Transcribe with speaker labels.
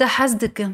Speaker 1: ده